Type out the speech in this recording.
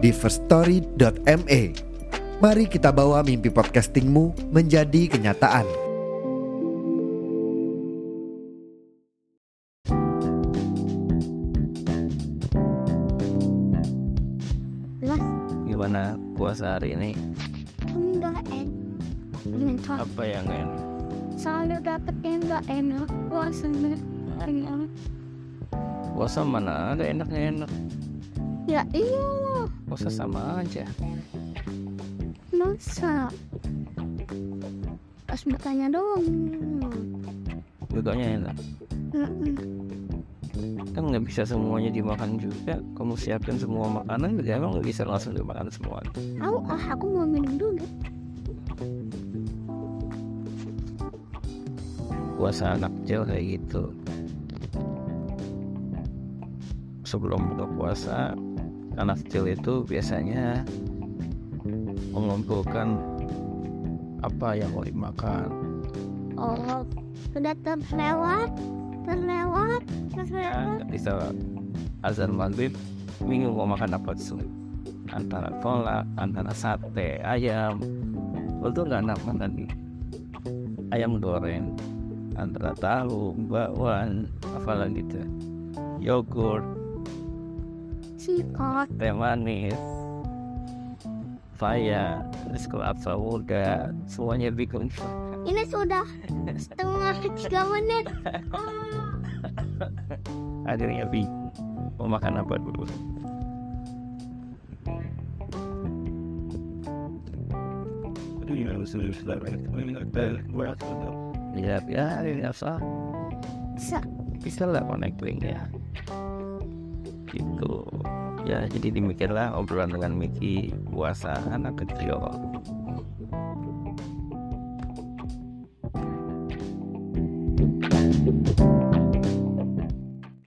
di firststory.me. Mari kita bawa mimpi podcastingmu menjadi kenyataan. Mas, Gimana puasa hari ini? enggak enak. Apa yang enak? selalu dapet yang enggak enak. Puasanya enak. Puasa mana ada enaknya enak? Ya iya, Puasa sama aja. masa. Pas bukanya doang. Bukanya enak. Mm-mm. Kan nggak bisa semuanya dimakan juga. Kamu siapkan semua makanan, jadi emang nggak bisa langsung dimakan semua. Tahu ah, aku mau minum dulu. Puasa anak kecil kayak gitu. Sebelum buka puasa, anak kecil itu biasanya mengumpulkan apa yang mau dimakan. Oh, sudah terlewat, terlewat, Ya, terlewat. bisa azan maghrib bingung mau makan apa tuh antara kolak antara sate ayam. Itu nggak enak makan nih ayam goreng antara tahu bakwan apalagi tuh yogurt Sikot. teh manis. Faya, terus kelapa muda, semuanya bikin Ini sudah setengah tiga menit. akhirnya bingung mau makan apa dulu. Ya ya biasa Sa- bisa lah connecting ya gitu. Ya jadi demikianlah obrolan dengan Miki puasa anak kecil. Thank